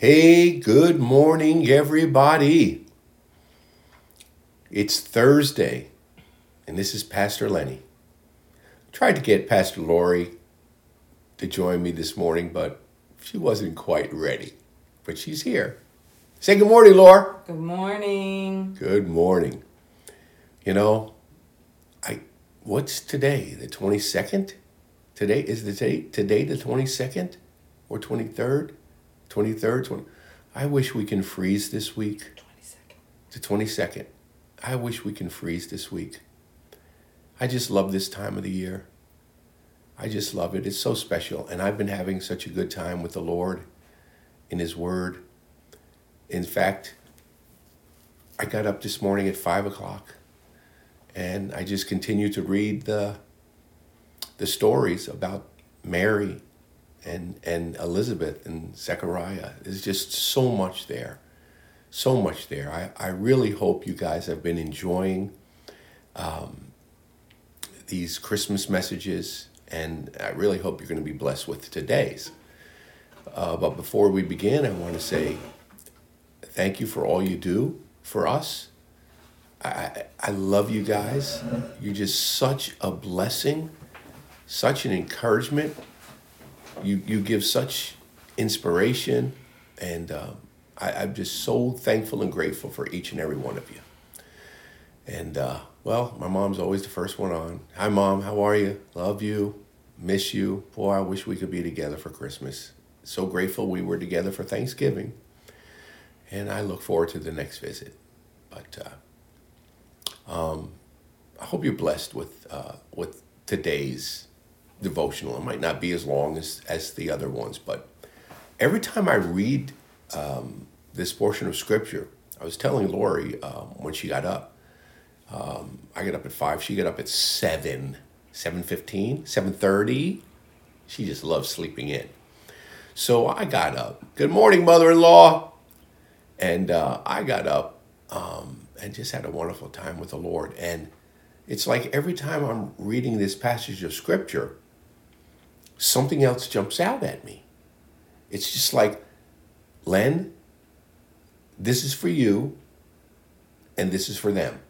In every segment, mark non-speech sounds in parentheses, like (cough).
Hey, good morning, everybody. It's Thursday, and this is Pastor Lenny. I Tried to get Pastor Lori to join me this morning, but she wasn't quite ready. But she's here. Say good morning, Laura. Good morning. Good morning. You know, I what's today? The 22nd? Today is the day today the 22nd or 23rd? 23rd, 20, I wish we can freeze this week. 22nd. The 22nd. I wish we can freeze this week. I just love this time of the year. I just love it. It's so special. And I've been having such a good time with the Lord in His Word. In fact, I got up this morning at 5 o'clock and I just continued to read the, the stories about Mary and and Elizabeth and Zechariah. There's just so much there, so much there. I, I really hope you guys have been enjoying um, these Christmas messages, and I really hope you're going to be blessed with today's. Uh, but before we begin, I want to say thank you for all you do for us. I, I love you guys. You're just such a blessing, such an encouragement you you give such inspiration, and um, I, I'm just so thankful and grateful for each and every one of you. And uh, well, my mom's always the first one on. Hi, mom. How are you? Love you. Miss you. Boy, I wish we could be together for Christmas. So grateful we were together for Thanksgiving, and I look forward to the next visit. But uh, um, I hope you're blessed with uh, with today's devotional. It might not be as long as, as the other ones, but every time I read um, this portion of scripture, I was telling Lori um, when she got up, um, I get up at 5, she got up at 7, 7.15, 7.30. She just loves sleeping in. So I got up. Good morning, mother-in-law. And uh, I got up um, and just had a wonderful time with the Lord. And it's like every time I'm reading this passage of scripture, something else jumps out at me. It's just like, Len, this is for you, and this is for them.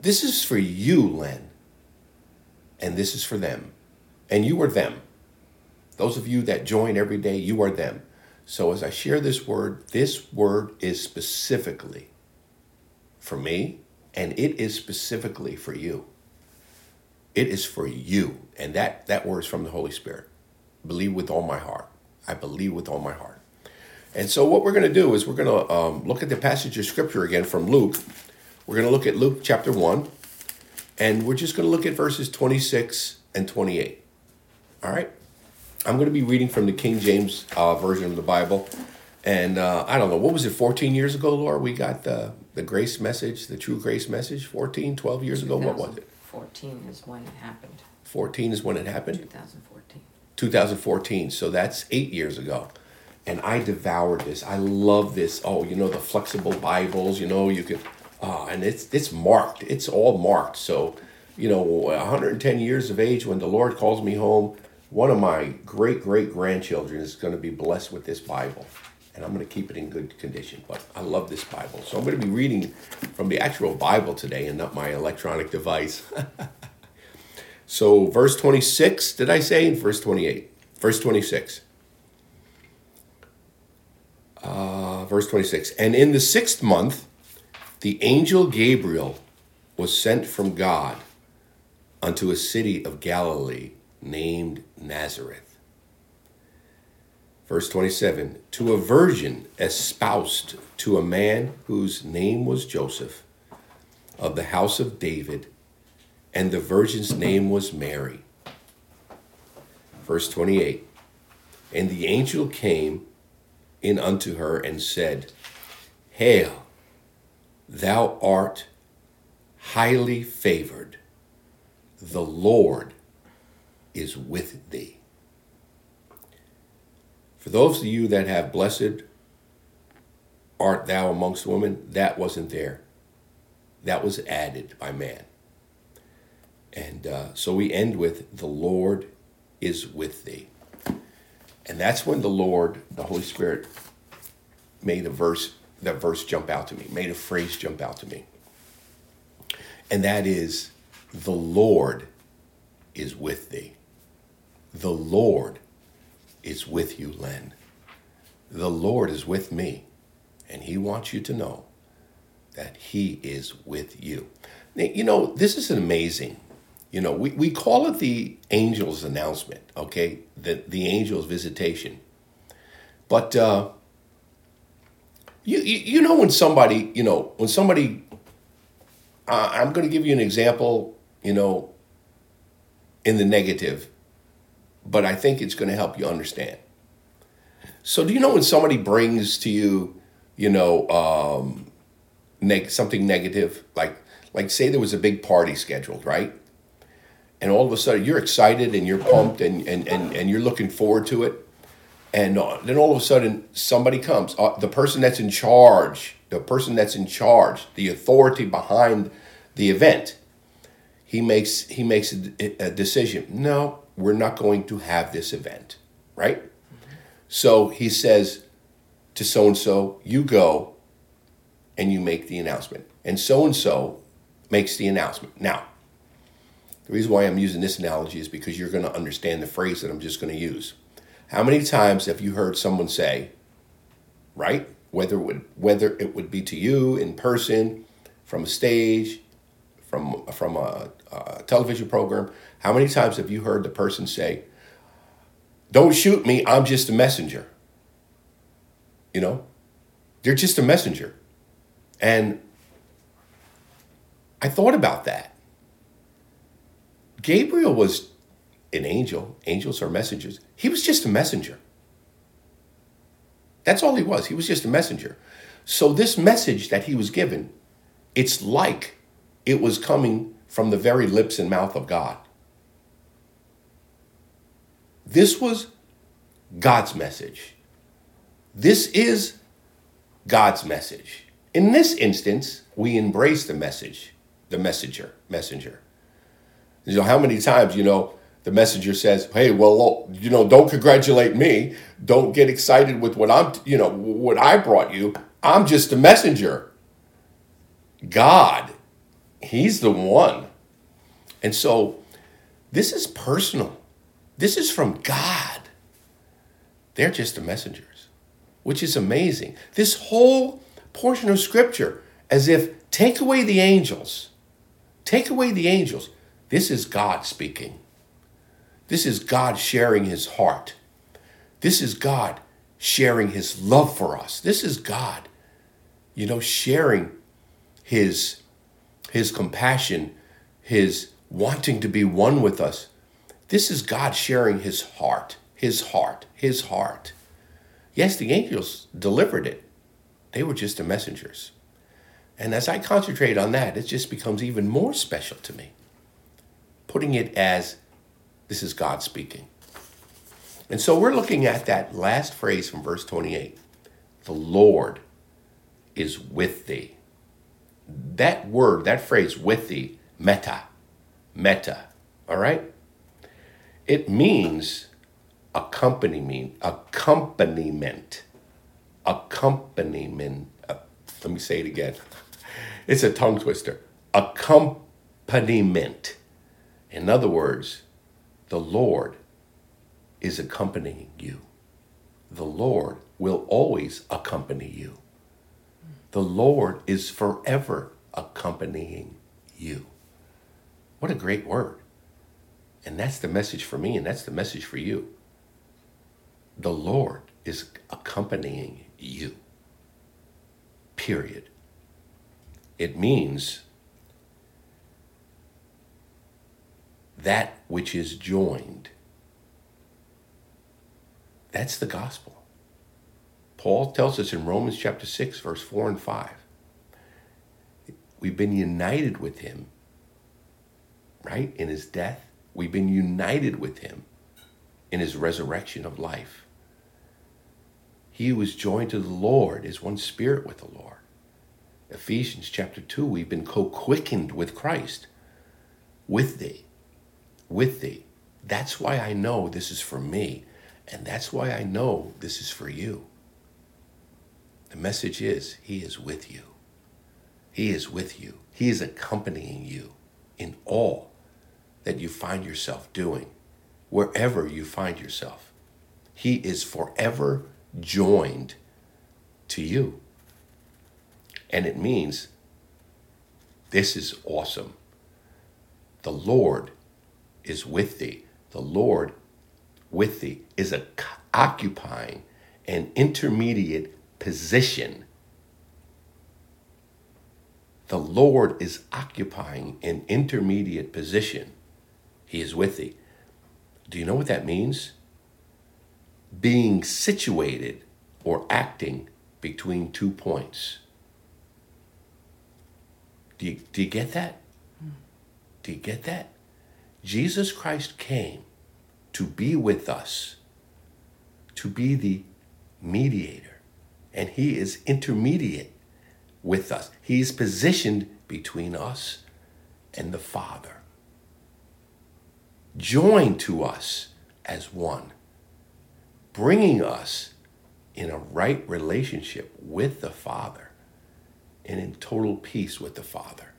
This is for you, Len, and this is for them. And you are them. Those of you that join every day, you are them. So as I share this word, this word is specifically for me, and it is specifically for you. It is for you. And that, that word is from the Holy Spirit. Believe with all my heart. I believe with all my heart. And so, what we're going to do is we're going to um, look at the passage of scripture again from Luke. We're going to look at Luke chapter 1, and we're just going to look at verses 26 and 28. All right? I'm going to be reading from the King James uh, version of the Bible. And uh, I don't know, what was it, 14 years ago, Laura? We got the, the grace message, the true grace message, 14, 12 years ago? What was it? 14 is when it happened. 14 is when it happened? 2014. 2014. So that's eight years ago. And I devoured this. I love this. Oh, you know, the flexible Bibles, you know, you could, uh, and it's, it's marked. It's all marked. So, you know, 110 years of age, when the Lord calls me home, one of my great great grandchildren is going to be blessed with this Bible. And I'm going to keep it in good condition. But I love this Bible. So I'm going to be reading from the actual Bible today and not my electronic device. (laughs) so, verse 26, did I say? Verse 28. Verse 26. Uh, verse 26. And in the sixth month, the angel Gabriel was sent from God unto a city of Galilee named Nazareth. Verse 27 To a virgin espoused to a man whose name was Joseph of the house of David, and the virgin's name was Mary. Verse 28 And the angel came in unto her and said, Hail, thou art highly favored, the Lord is with thee. For those of you that have blessed art thou amongst women, that wasn't there. That was added by man. And uh, so we end with, the Lord is with thee. And that's when the Lord, the Holy Spirit, made a verse, that verse jump out to me, made a phrase jump out to me. And that is, the Lord is with thee. The Lord is with you, Len. The Lord is with me. And he wants you to know that he is with you. Now, you know, this is amazing. You know, we, we call it the angel's announcement, okay? The, the angel's visitation. But uh, you, you, you know when somebody, you know, when somebody, uh, I'm going to give you an example, you know, in the negative, but I think it's going to help you understand. So, do you know when somebody brings to you, you know, um, neg- something negative, like like say there was a big party scheduled, right? And all of a sudden you're excited and you're pumped and and and, and you're looking forward to it, and uh, then all of a sudden somebody comes, uh, the person that's in charge, the person that's in charge, the authority behind the event, he makes he makes a, a decision. No, we're not going to have this event, right? So he says to so and so, you go and you make the announcement. And so and so makes the announcement. Now, the reason why I'm using this analogy is because you're going to understand the phrase that I'm just going to use. How many times have you heard someone say, right? Whether it would, whether it would be to you in person, from a stage, from, from a, a television program, how many times have you heard the person say, don't shoot me, I'm just a messenger. You know, they're just a messenger. And I thought about that. Gabriel was an angel, angels are messengers. He was just a messenger. That's all he was. He was just a messenger. So, this message that he was given, it's like it was coming from the very lips and mouth of God. This was God's message. This is God's message. In this instance, we embrace the message, the messenger, messenger. You know, how many times, you know, the messenger says, hey, well, you know, don't congratulate me. Don't get excited with what I'm, you know, what I brought you. I'm just a messenger. God, He's the one. And so this is personal. This is from God. They're just the messengers, which is amazing. This whole portion of scripture, as if take away the angels, take away the angels. This is God speaking. This is God sharing his heart. This is God sharing his love for us. This is God, you know, sharing his, his compassion, his wanting to be one with us. This is God sharing his heart, his heart, his heart. Yes, the angels delivered it, they were just the messengers. And as I concentrate on that, it just becomes even more special to me, putting it as this is God speaking. And so we're looking at that last phrase from verse 28 the Lord is with thee. That word, that phrase, with thee, meta, meta, all right? It means accompaniment, accompaniment, accompaniment. Uh, let me say it again. It's a tongue twister. Accompaniment. In other words, the Lord is accompanying you. The Lord will always accompany you. The Lord is forever accompanying you. What a great word. And that's the message for me, and that's the message for you. The Lord is accompanying you. Period. It means that which is joined. That's the gospel. Paul tells us in Romans chapter 6, verse 4 and 5. We've been united with him, right, in his death. We've been united with him in his resurrection of life. He who is joined to the Lord is one spirit with the Lord. Ephesians chapter 2, we've been co quickened with Christ, with thee with thee. That's why I know this is for me. And that's why I know this is for you. The message is He is with you. He is with you. He is accompanying you in all that you find yourself doing, wherever you find yourself. He is forever joined to you. And it means this is awesome. The Lord is with thee. The Lord with thee is a, occupying an intermediate position. The Lord is occupying an intermediate position. He is with thee. Do you know what that means? Being situated or acting between two points. Do you, do you get that? Do you get that? Jesus Christ came to be with us, to be the mediator, and he is intermediate with us. He's positioned between us and the Father, joined to us as one, bringing us in a right relationship with the Father and in total peace with the Father.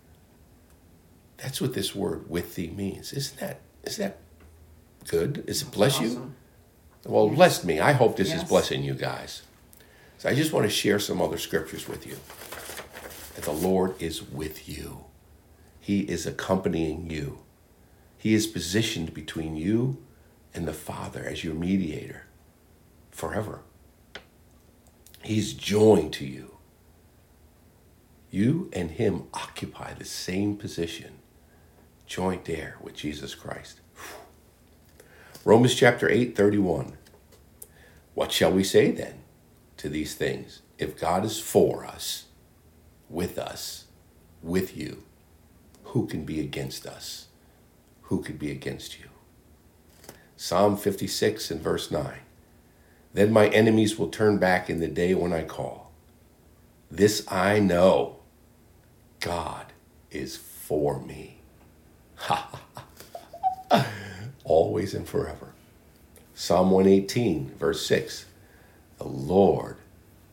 That's what this word with thee means. Isn't that is that good? Is it bless awesome. you? Well, Yes. bless me. I hope this is blessing you guys. So I just want to share some other scriptures with you. That the Lord is with you. He is accompanying you. He is positioned between you and the Father as your mediator forever. He's joined to you. You and him occupy the same position, joint there with Jesus Christ. Romans chapter 8, 31. What shall we say then to these things? If God is for us, with us, with you, who can be against us? Who could be against you? Psalm 56 and verse 9. Then my enemies will turn back in the day when I call. This I know God is for me. Ha! (laughs) Always and forever. Psalm 118, verse 6. The Lord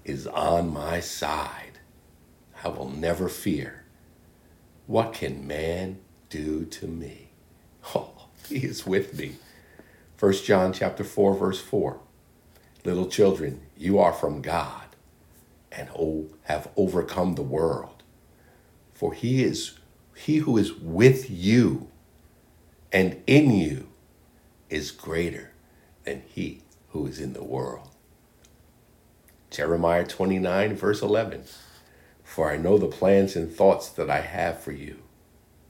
is on my side. I will never fear. What can man do to me? (laughs) Oh, he is with me. 1 John chapter 4, verse 4. Little children, you are from God and have overcome the world. For he is he who is with you and in you is greater than he who is in the world. Jeremiah 29, verse 11. For I know the plans and thoughts that I have for you,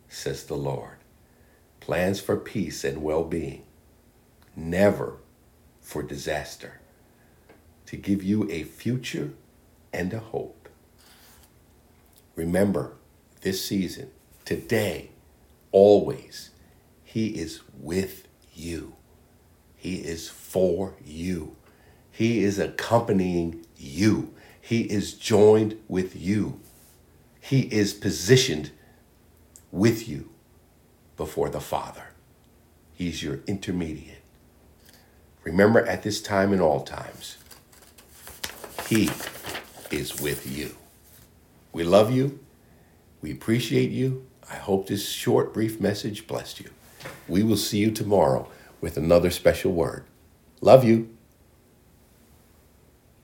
says the Lord. Plans for peace and well being, never for disaster, to give you a future and a hope. Remember this season, today, always, He is with you. He is for you. He is accompanying you. He is joined with you. He is positioned with you before the Father. He's your intermediate. Remember at this time and all times, He is with you. We love you. We appreciate you. I hope this short, brief message blessed you. We will see you tomorrow with another special word. Love you.